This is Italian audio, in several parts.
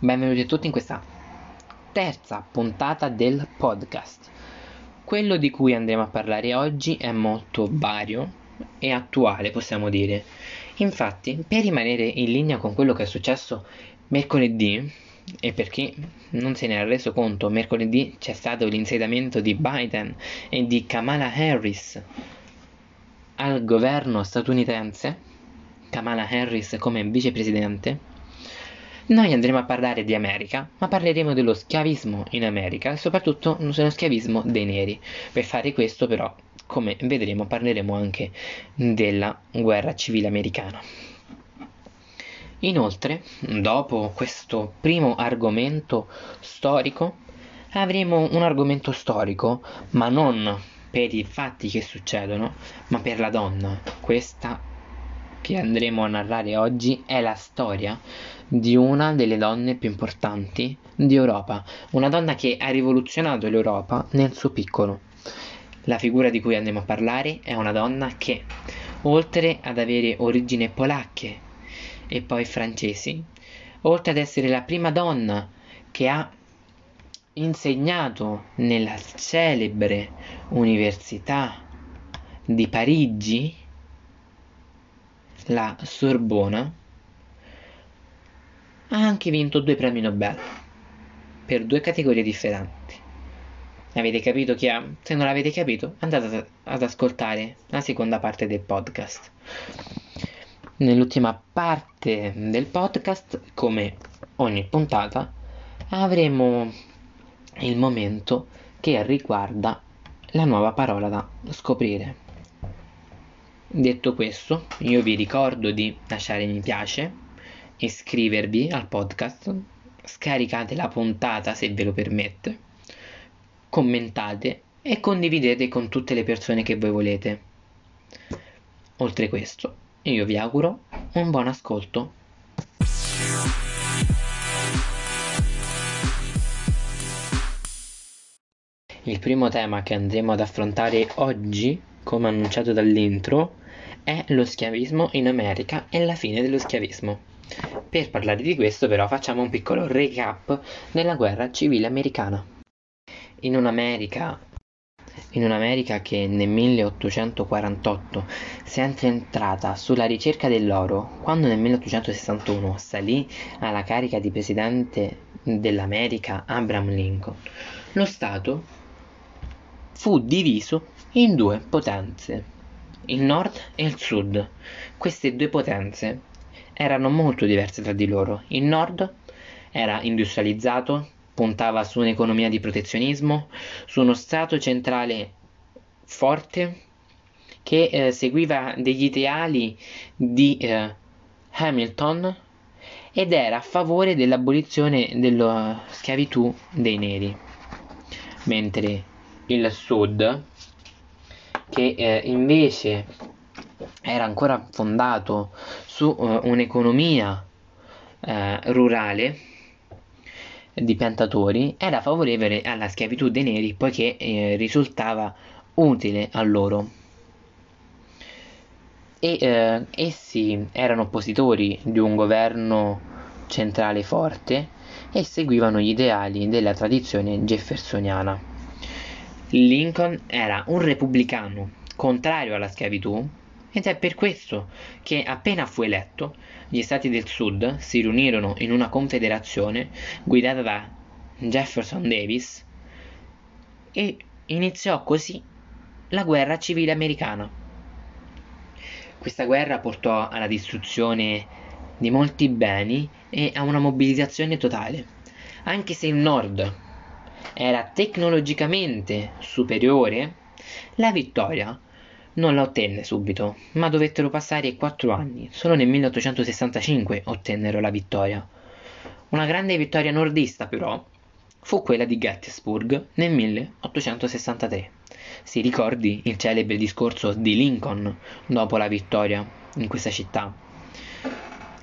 Benvenuti a tutti in questa terza puntata del podcast. Quello di cui andremo a parlare oggi è molto vario e attuale, possiamo dire. Infatti, per rimanere in linea con quello che è successo mercoledì, e per chi non se ne era reso conto, mercoledì c'è stato l'insediamento di Biden e di Kamala Harris al governo statunitense, Kamala Harris come vicepresidente, noi andremo a parlare di America, ma parleremo dello schiavismo in America e soprattutto dello schiavismo dei neri. Per fare questo però, come vedremo, parleremo anche della guerra civile americana. Inoltre, dopo questo primo argomento storico, avremo un argomento storico, ma non per i fatti che succedono, ma per la donna. Questa che andremo a narrare oggi è la storia di una delle donne più importanti di Europa, una donna che ha rivoluzionato l'Europa nel suo piccolo. La figura di cui andiamo a parlare è una donna che, oltre ad avere origini polacche e poi francesi, oltre ad essere la prima donna che ha insegnato nella celebre Università di Parigi, la Sorbona, ha anche vinto due premi Nobel per due categorie differenti. Avete capito chi ha? Se non l'avete capito, andate ad ascoltare la seconda parte del podcast. Nell'ultima parte del podcast, come ogni puntata, avremo il momento che riguarda la nuova parola da scoprire. Detto questo, io vi ricordo di lasciare mi piace, iscrivervi al podcast, scaricate la puntata se ve lo permette, commentate e condividete con tutte le persone che voi volete. Oltre questo, io vi auguro un buon ascolto. Il primo tema che andremo ad affrontare oggi come annunciato dall'intro, è lo schiavismo in America e la fine dello schiavismo. Per parlare di questo però facciamo un piccolo recap della guerra civile americana. In un'America, in un'America che nel 1848 si è incentrata sulla ricerca dell'oro, quando nel 1861 salì alla carica di presidente dell'America Abraham Lincoln, lo Stato fu diviso in due potenze, il nord e il sud. Queste due potenze erano molto diverse tra di loro. Il nord era industrializzato, puntava su un'economia di protezionismo, su uno Stato centrale forte che eh, seguiva degli ideali di eh, Hamilton ed era a favore dell'abolizione della schiavitù dei neri, mentre il sud che eh, invece era ancora fondato su eh, un'economia eh, rurale di piantatori, era favorevole alla schiavitù dei neri poiché eh, risultava utile a loro. E eh, essi erano oppositori di un governo centrale forte e seguivano gli ideali della tradizione jeffersoniana. Lincoln era un repubblicano contrario alla schiavitù ed è per questo che appena fu eletto gli stati del sud si riunirono in una confederazione guidata da Jefferson Davis e iniziò così la guerra civile americana. Questa guerra portò alla distruzione di molti beni e a una mobilizzazione totale, anche se il nord era tecnologicamente superiore, la vittoria non la ottenne subito, ma dovettero passare quattro anni. Solo nel 1865 ottennero la vittoria. Una grande vittoria nordista, però, fu quella di Gettysburg nel 1863. Si ricordi il celebre discorso di Lincoln dopo la vittoria in questa città.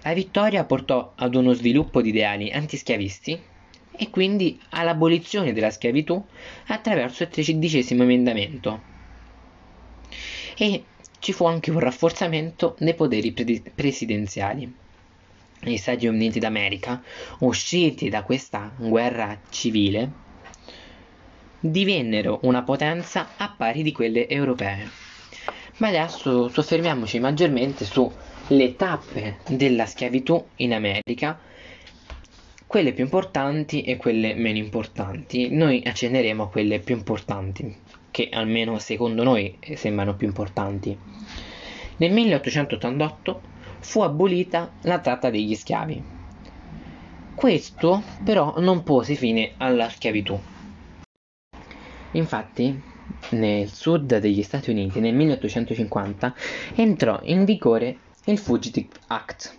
La vittoria portò ad uno sviluppo di ideali antischiavisti e quindi all'abolizione della schiavitù attraverso il tredicesimo emendamento. E ci fu anche un rafforzamento dei poteri pre- presidenziali. gli Stati Uniti d'America, usciti da questa guerra civile, divennero una potenza a pari di quelle europee. Ma adesso soffermiamoci maggiormente sulle tappe della schiavitù in America, quelle più importanti e quelle meno importanti. Noi accenneremo a quelle più importanti, che almeno secondo noi sembrano più importanti. Nel 1888 fu abolita la tratta degli schiavi. Questo però non pose fine alla schiavitù. Infatti, nel sud degli Stati Uniti nel 1850 entrò in vigore il Fugitive Act,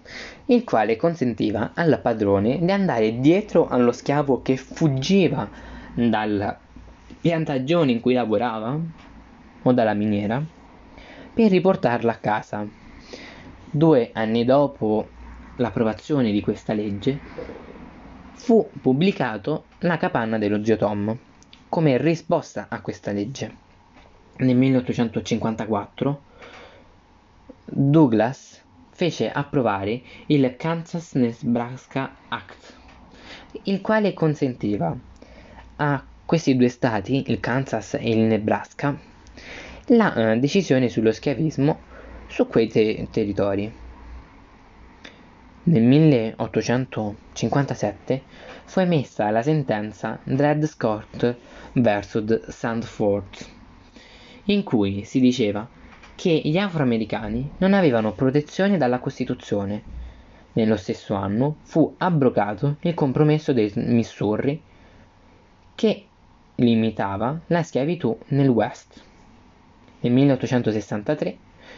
il quale consentiva al padrone di andare dietro allo schiavo che fuggiva dalla piantagione in cui lavorava o dalla miniera per riportarla a casa. Due anni dopo l'approvazione di questa legge fu pubblicato La capanna dello zio Tom come risposta a questa legge. Nel 1854 Douglas fece approvare il Kansas-Nebraska Act, il quale consentiva a questi due stati, il Kansas e il Nebraska, la eh, decisione sullo schiavismo su quei te- territori. Nel 1857 fu emessa la sentenza Dred Scott vs. Sandford, in cui si diceva che gli afroamericani non avevano protezione dalla Costituzione. Nello stesso anno fu abrogato il compromesso del Missouri che limitava la schiavitù nel West. Nel 1863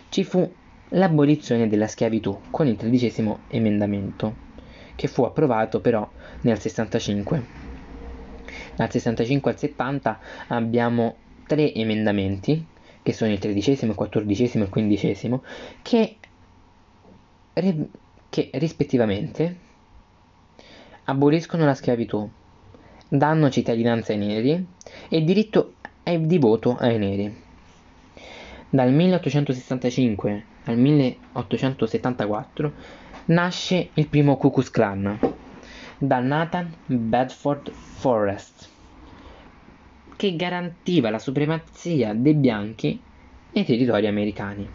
ci fu l'abolizione della schiavitù con il tredicesimo emendamento, che fu approvato però nel 65. Dal 65 al 70 abbiamo tre emendamenti, che sono il tredicesimo, il quattordicesimo e il quindicesimo, che, che rispettivamente aboliscono la schiavitù, danno cittadinanza ai neri e diritto di voto ai neri. Dal 1865 al 1874 nasce il primo Ku Klux Klan da Nathan Bedford Forrest, che garantiva la supremazia dei bianchi nei territori americani.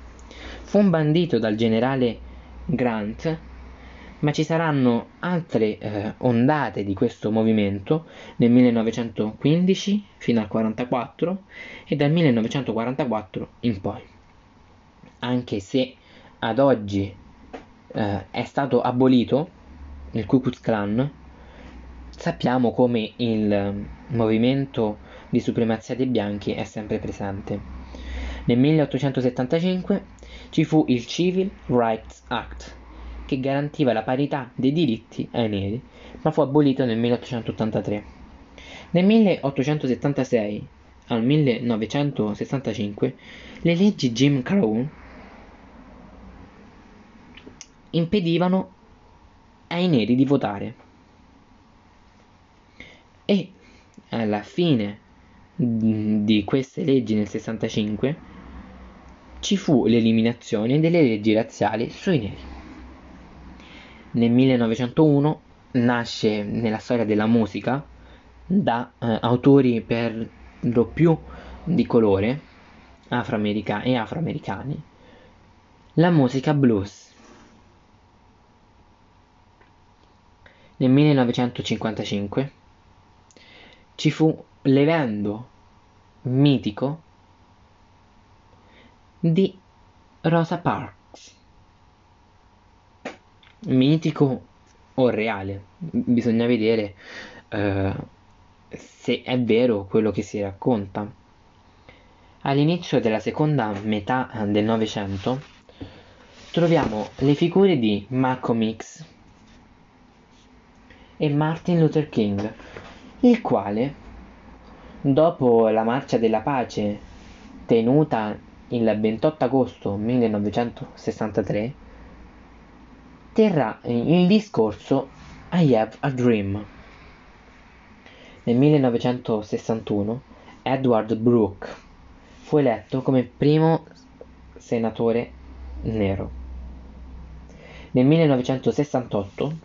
Fu bandito dal generale Grant, ma ci saranno altre eh, ondate di questo movimento nel 1915 fino al 1944 e dal 1944 in poi. Anche se ad oggi eh, è stato abolito il Ku Klux Klan, sappiamo come il movimento di supremazia dei bianchi è sempre presente. Nel 1875 ci fu il Civil Rights Act, che garantiva la parità dei diritti ai neri, ma fu abolito nel 1883. Nel 1876 al 1965 le leggi Jim Crow impedivano ai neri di votare. E alla fine di queste leggi nel 65 ci fu l'eliminazione delle leggi razziali sui neri. Nel 1901 nasce nella storia della musica da eh, autori per lo più di colore afroamericani e afroamericani la musica blues Nel 1955 ci fu l'evento mitico di Rosa Parks. Mitico o reale, bisogna vedere eh, se è vero quello che si racconta. All'inizio della seconda metà del Novecento troviamo le figure di Malcolm X, e Martin Luther King, il quale, dopo la marcia della pace tenuta il 28 agosto 1963, terrà il discorso I Have a Dream. Nel 1961 Edward Brooke fu eletto come primo senatore nero. Nel 1968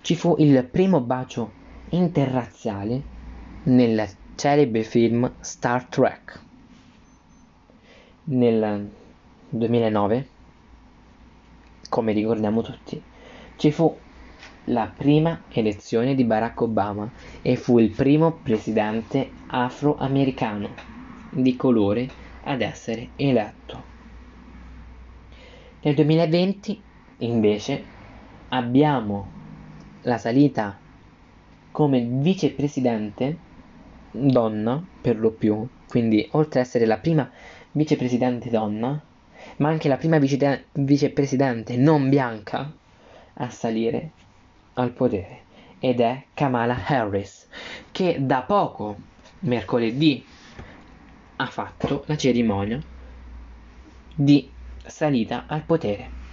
ci fu il primo bacio interrazziale nel celebre film Star Trek. Nel 2009, come ricordiamo tutti, ci fu la prima elezione di Barack Obama e fu il primo presidente afroamericano di colore ad essere eletto. Nel 2020 invece abbiamo la salita come vicepresidente donna per lo più, quindi oltre ad essere la prima vicepresidente donna, ma anche la prima vice- vicepresidente non bianca a salire al potere ed è Kamala Harris che da poco mercoledì ha fatto la cerimonia di salita al potere.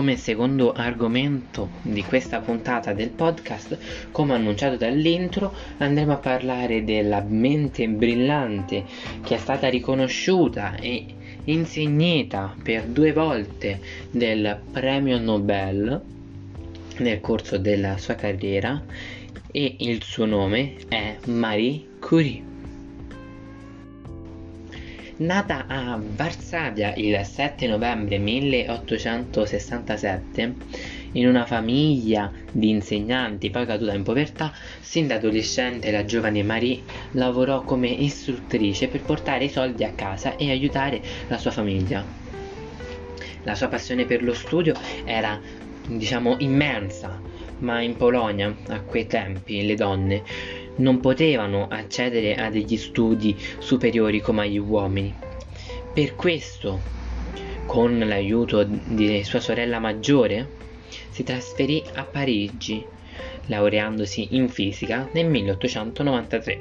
Come secondo argomento di questa puntata del podcast, come annunciato dall'intro, andremo a parlare della mente brillante che è stata riconosciuta e insignita per due volte del premio Nobel nel corso della sua carriera e il suo nome è Marie Curie. Nata a Varsavia il 7 novembre 1867, in una famiglia di insegnanti poi caduta in povertà, sin da adolescente la giovane Marie lavorò come istruttrice per portare i soldi a casa e aiutare la sua famiglia. La sua passione per lo studio era, diciamo, immensa, ma in Polonia, a quei tempi, le donne non potevano accedere a degli studi superiori come agli uomini. Per questo, con l'aiuto di sua sorella maggiore, si trasferì a Parigi, laureandosi in fisica nel 1893,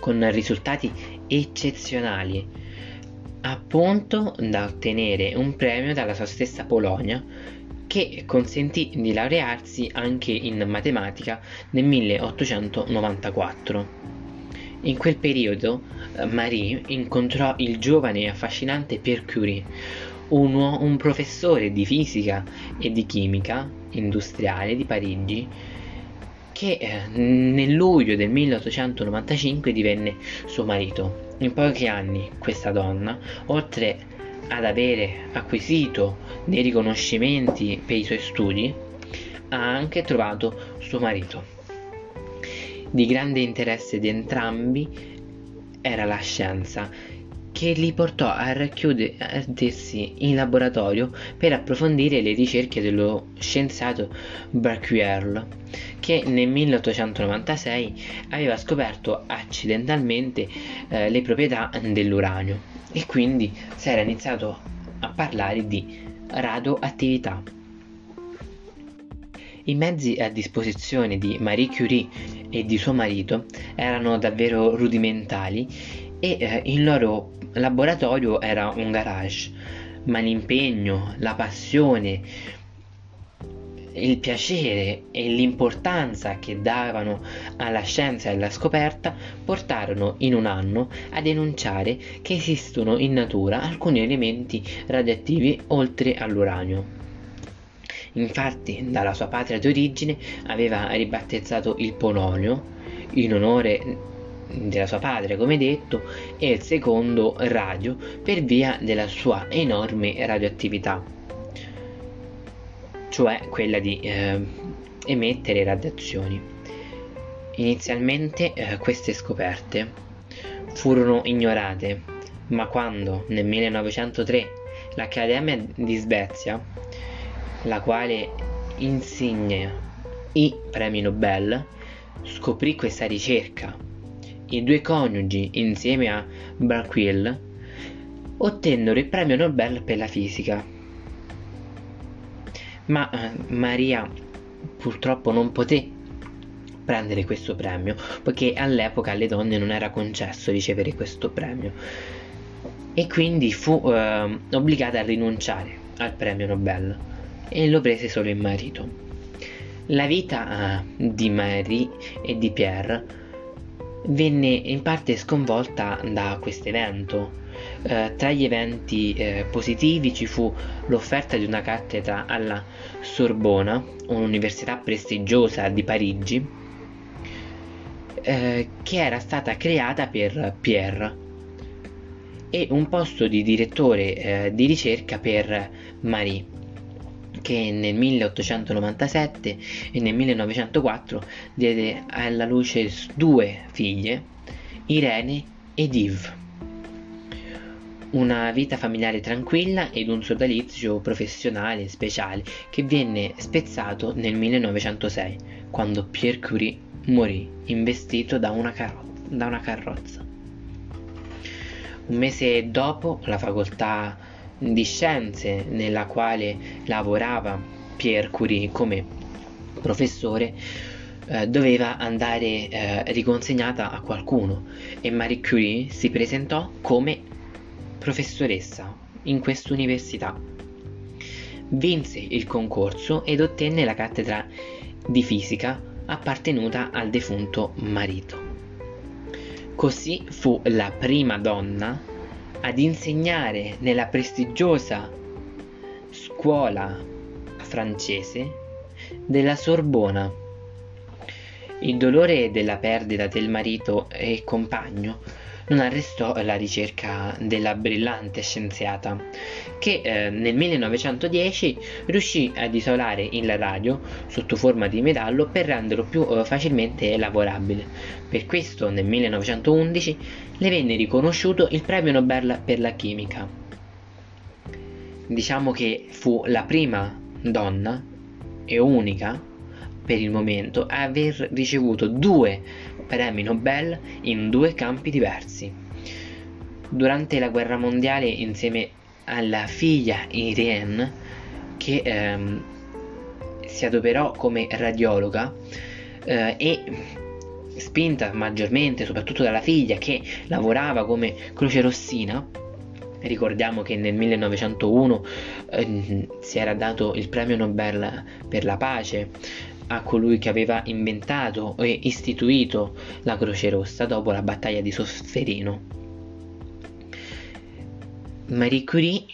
con risultati eccezionali, a punto da ottenere un premio dalla sua stessa Polonia che consentì di laurearsi anche in matematica nel 1894. In quel periodo eh, Marie incontrò il giovane e affascinante Pierre Curie, un, un professore di fisica e di chimica industriale di Parigi che eh, nel luglio del 1895 divenne suo marito. In pochi anni questa donna, oltre ad avere acquisito dei riconoscimenti per i suoi studi, ha anche trovato suo marito. Di grande interesse di entrambi era la scienza, che li portò a racchiudersi in laboratorio per approfondire le ricerche dello scienziato Becquerel, che nel 1896 aveva scoperto accidentalmente eh, le proprietà dell'uranio e quindi si era iniziato a parlare di radioattività. I mezzi a disposizione di Marie Curie e di suo marito erano davvero rudimentali e eh, il loro laboratorio era un garage, ma l'impegno, la passione, il piacere e l'importanza che davano alla scienza e alla scoperta portarono in un anno a denunciare che esistono in natura alcuni elementi radioattivi oltre all'uranio. Infatti, dalla sua patria d'origine aveva ribattezzato il polonio in onore della sua patria, come detto, e il secondo radio per via della sua enorme radioattività cioè quella di eh, emettere radiazioni. Inizialmente eh, queste scoperte furono ignorate, ma quando nel 1903 l'Accademia di Svezia, la quale insigne i premi Nobel, scoprì questa ricerca, i due coniugi insieme a Barquill ottennero il premio Nobel per la fisica ma eh, Maria purtroppo non poté prendere questo premio poiché all'epoca alle donne non era concesso ricevere questo premio e quindi fu eh, obbligata a rinunciare al premio Nobel e lo prese solo il marito. La vita eh, di Marie e di Pierre venne in parte sconvolta da questo evento. Eh, tra gli eventi eh, positivi ci fu l'offerta di una cattedra alla Sorbona, un'università prestigiosa di Parigi, eh, che era stata creata per Pierre e un posto di direttore eh, di ricerca per Marie che nel 1897 e nel 1904 diede alla luce due figlie, Irene ed Yves. Una vita familiare tranquilla ed un sodalizio professionale speciale che venne spezzato nel 1906, quando Pierre Curie morì investito da una, carro- da una carrozza. Un mese dopo la facoltà di scienze nella quale lavorava Pierre Curie come professore eh, doveva andare eh, riconsegnata a qualcuno e Marie Curie si presentò come professoressa in questa università. Vinse il concorso ed ottenne la cattedra di fisica appartenuta al defunto marito. Così fu la prima donna ad insegnare nella prestigiosa scuola francese della Sorbona. Il dolore della perdita del marito e compagno non arrestò la ricerca della brillante scienziata, che eh, nel 1910 riuscì ad isolare il radio sotto forma di metallo per renderlo più eh, facilmente lavorabile. Per questo nel 1911 le venne riconosciuto il premio Nobel per la chimica. Diciamo che fu la prima donna e unica per il momento a aver ricevuto due premi Nobel in due campi diversi. Durante la guerra mondiale, insieme alla figlia Irene, che ehm, si adoperò come radiologa eh, e spinta maggiormente soprattutto dalla figlia che lavorava come croce rossina, ricordiamo che nel 1901 eh, si era dato il premio Nobel per la pace a colui che aveva inventato e istituito la Croce Rossa dopo la battaglia di Sosferino. Marie Curie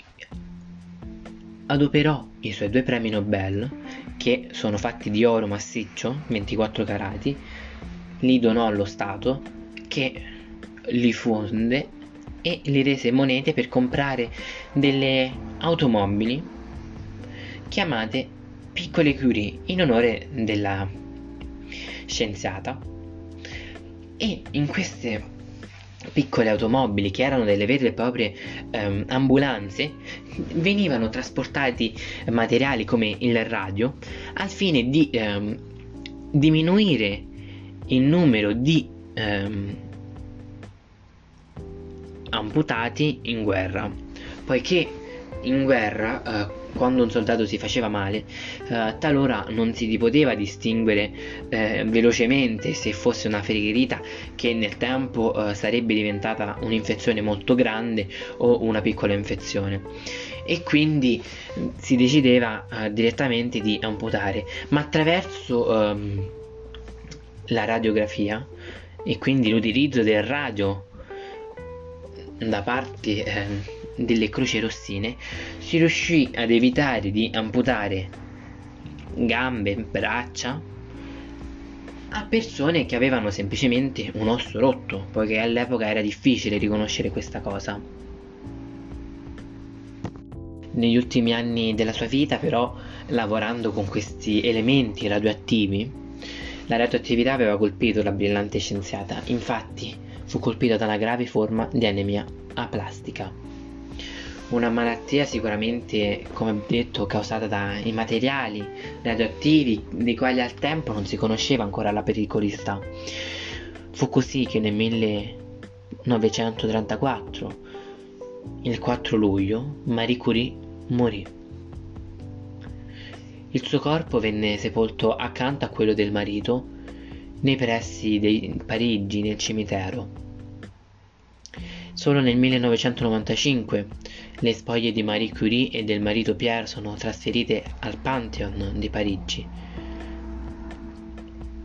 adoperò i suoi due premi Nobel, che sono fatti di oro massiccio, 24 carati, li donò allo Stato, che li fonde e li rese monete per comprare delle automobili chiamate piccole Curie in onore della scienziata. E in queste piccole automobili che erano delle vere e proprie ehm, ambulanze venivano trasportati materiali come il radio al fine di ehm, diminuire il numero di ehm, amputati in guerra. Poiché in guerra eh, quando un soldato si faceva male, eh, talora non si poteva distinguere eh, velocemente se fosse una ferita che nel tempo eh, sarebbe diventata un'infezione molto grande o una piccola infezione. E quindi mm, si decideva eh, direttamente di amputare, ma attraverso ehm, la radiografia e quindi l'utilizzo del radio da parte ehm, delle croci rossine, si riuscì ad evitare di amputare gambe, braccia a persone che avevano semplicemente un osso rotto, poiché all'epoca era difficile riconoscere questa cosa. Negli ultimi anni della sua vita, però, lavorando con questi elementi radioattivi, la radioattività aveva colpito la brillante scienziata, infatti fu colpita da una grave forma di anemia aplastica una malattia sicuramente, come detto, causata dai materiali radioattivi dei quali al tempo non si conosceva ancora la pericolosità. Fu così che nel 1934, il 4 luglio, Marie Curie morì. Il suo corpo venne sepolto accanto a quello del marito nei pressi di Parigi nel cimitero. Solo nel 1995 le spoglie di Marie Curie e del marito Pierre sono trasferite al Pantheon di Parigi.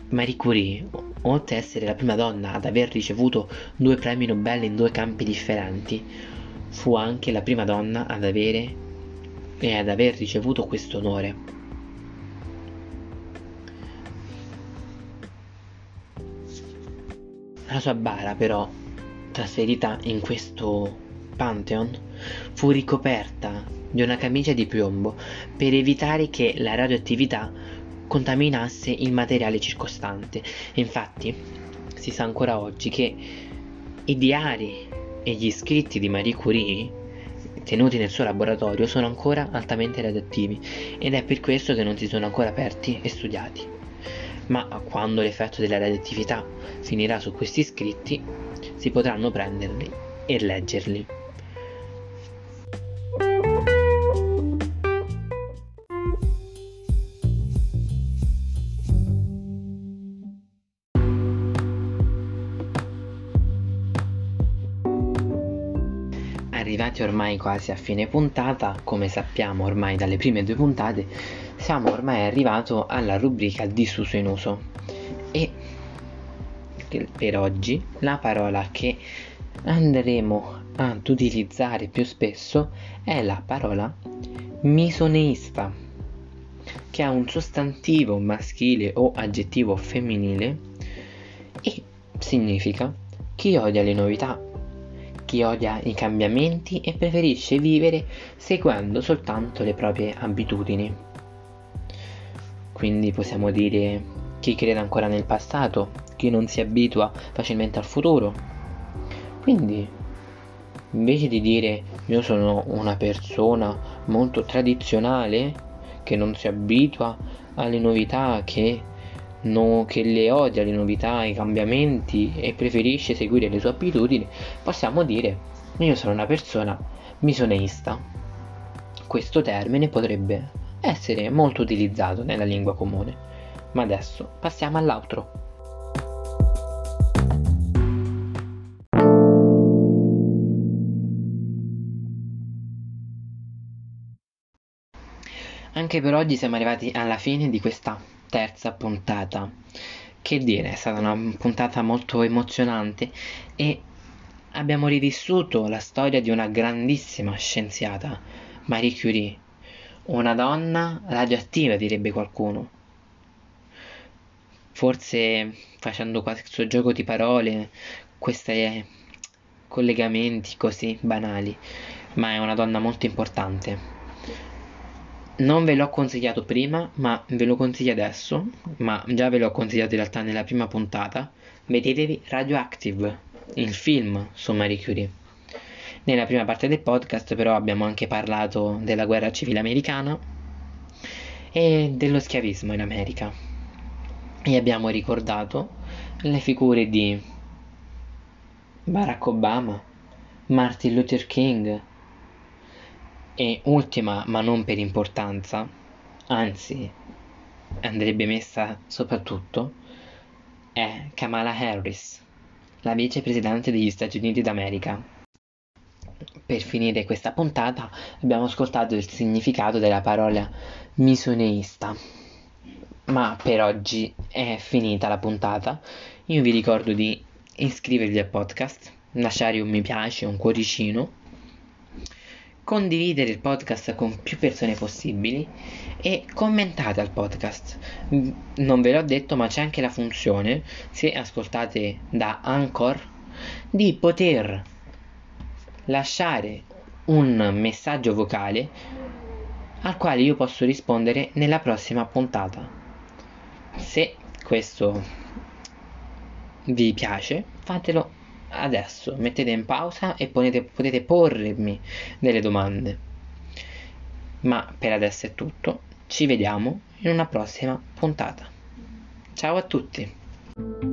Marie Curie, oltre ad essere la prima donna ad aver ricevuto due premi Nobel in due campi differenti, fu anche la prima donna ad avere e ad aver ricevuto questo onore. La sua bara, però, trasferita in questo Pantheon, fu ricoperta di una camicia di piombo per evitare che la radioattività contaminasse il materiale circostante. Infatti, si sa ancora oggi che i diari e gli scritti di Marie Curie tenuti nel suo laboratorio sono ancora altamente radioattivi ed è per questo che non si sono ancora aperti e studiati. Ma quando l'effetto della radioattività finirà su questi scritti, si potranno prenderli e leggerli. Arrivati ormai quasi a fine puntata, come sappiamo ormai dalle prime due puntate, siamo ormai arrivati alla rubrica disuso in uso. Per oggi la parola che andremo ad utilizzare più spesso è la parola misoneista, che ha un sostantivo maschile o aggettivo femminile e significa chi odia le novità chi odia i cambiamenti e preferisce vivere seguendo soltanto le proprie abitudini. Quindi possiamo dire chi crede ancora nel passato, chi non si abitua facilmente al futuro. Quindi, invece di dire io sono una persona molto tradizionale, che non si abitua alle novità, che no, che le odia le novità, i cambiamenti e preferisce seguire le sue abitudini, possiamo dire io sono una persona misoneista. Questo termine potrebbe essere molto utilizzato nella lingua comune. Ma adesso passiamo all'altro. Anche per oggi siamo arrivati alla fine di questa terza puntata. Che dire, è stata una puntata molto emozionante e abbiamo rivissuto la storia di una grandissima scienziata, Marie Curie, una donna radioattiva direbbe qualcuno. Forse facendo questo gioco di parole, questi collegamenti così banali, ma è una donna molto importante non ve l'ho consigliato prima, ma ve lo consiglio adesso, ma già ve l'ho consigliato in realtà nella prima puntata. Vedetevi Radioactive, il film su Marie Curie. Nella prima parte del podcast però abbiamo anche parlato della guerra civile americana e dello schiavismo in America. E abbiamo ricordato le figure di Barack Obama, Martin Luther King, e ultima, ma non per importanza, anzi andrebbe messa soprattutto, è Kamala Harris, la vicepresidente degli Stati Uniti d'America. Per finire questa puntata abbiamo ascoltato il significato della parola misoneista. Ma per oggi è finita la puntata. Io vi ricordo di iscrivervi al podcast, lasciare un mi piace, un cuoricino condividere il podcast con più persone possibili e commentate al podcast. Non ve l'ho detto, ma c'è anche la funzione, se ascoltate da Anchor, di poter lasciare un messaggio vocale al quale io posso rispondere nella prossima puntata. Se questo vi piace, fatelo adesso mettete in pausa e potete, potete porremi delle domande. Ma per adesso è tutto, ci vediamo in una prossima puntata. Ciao a tutti!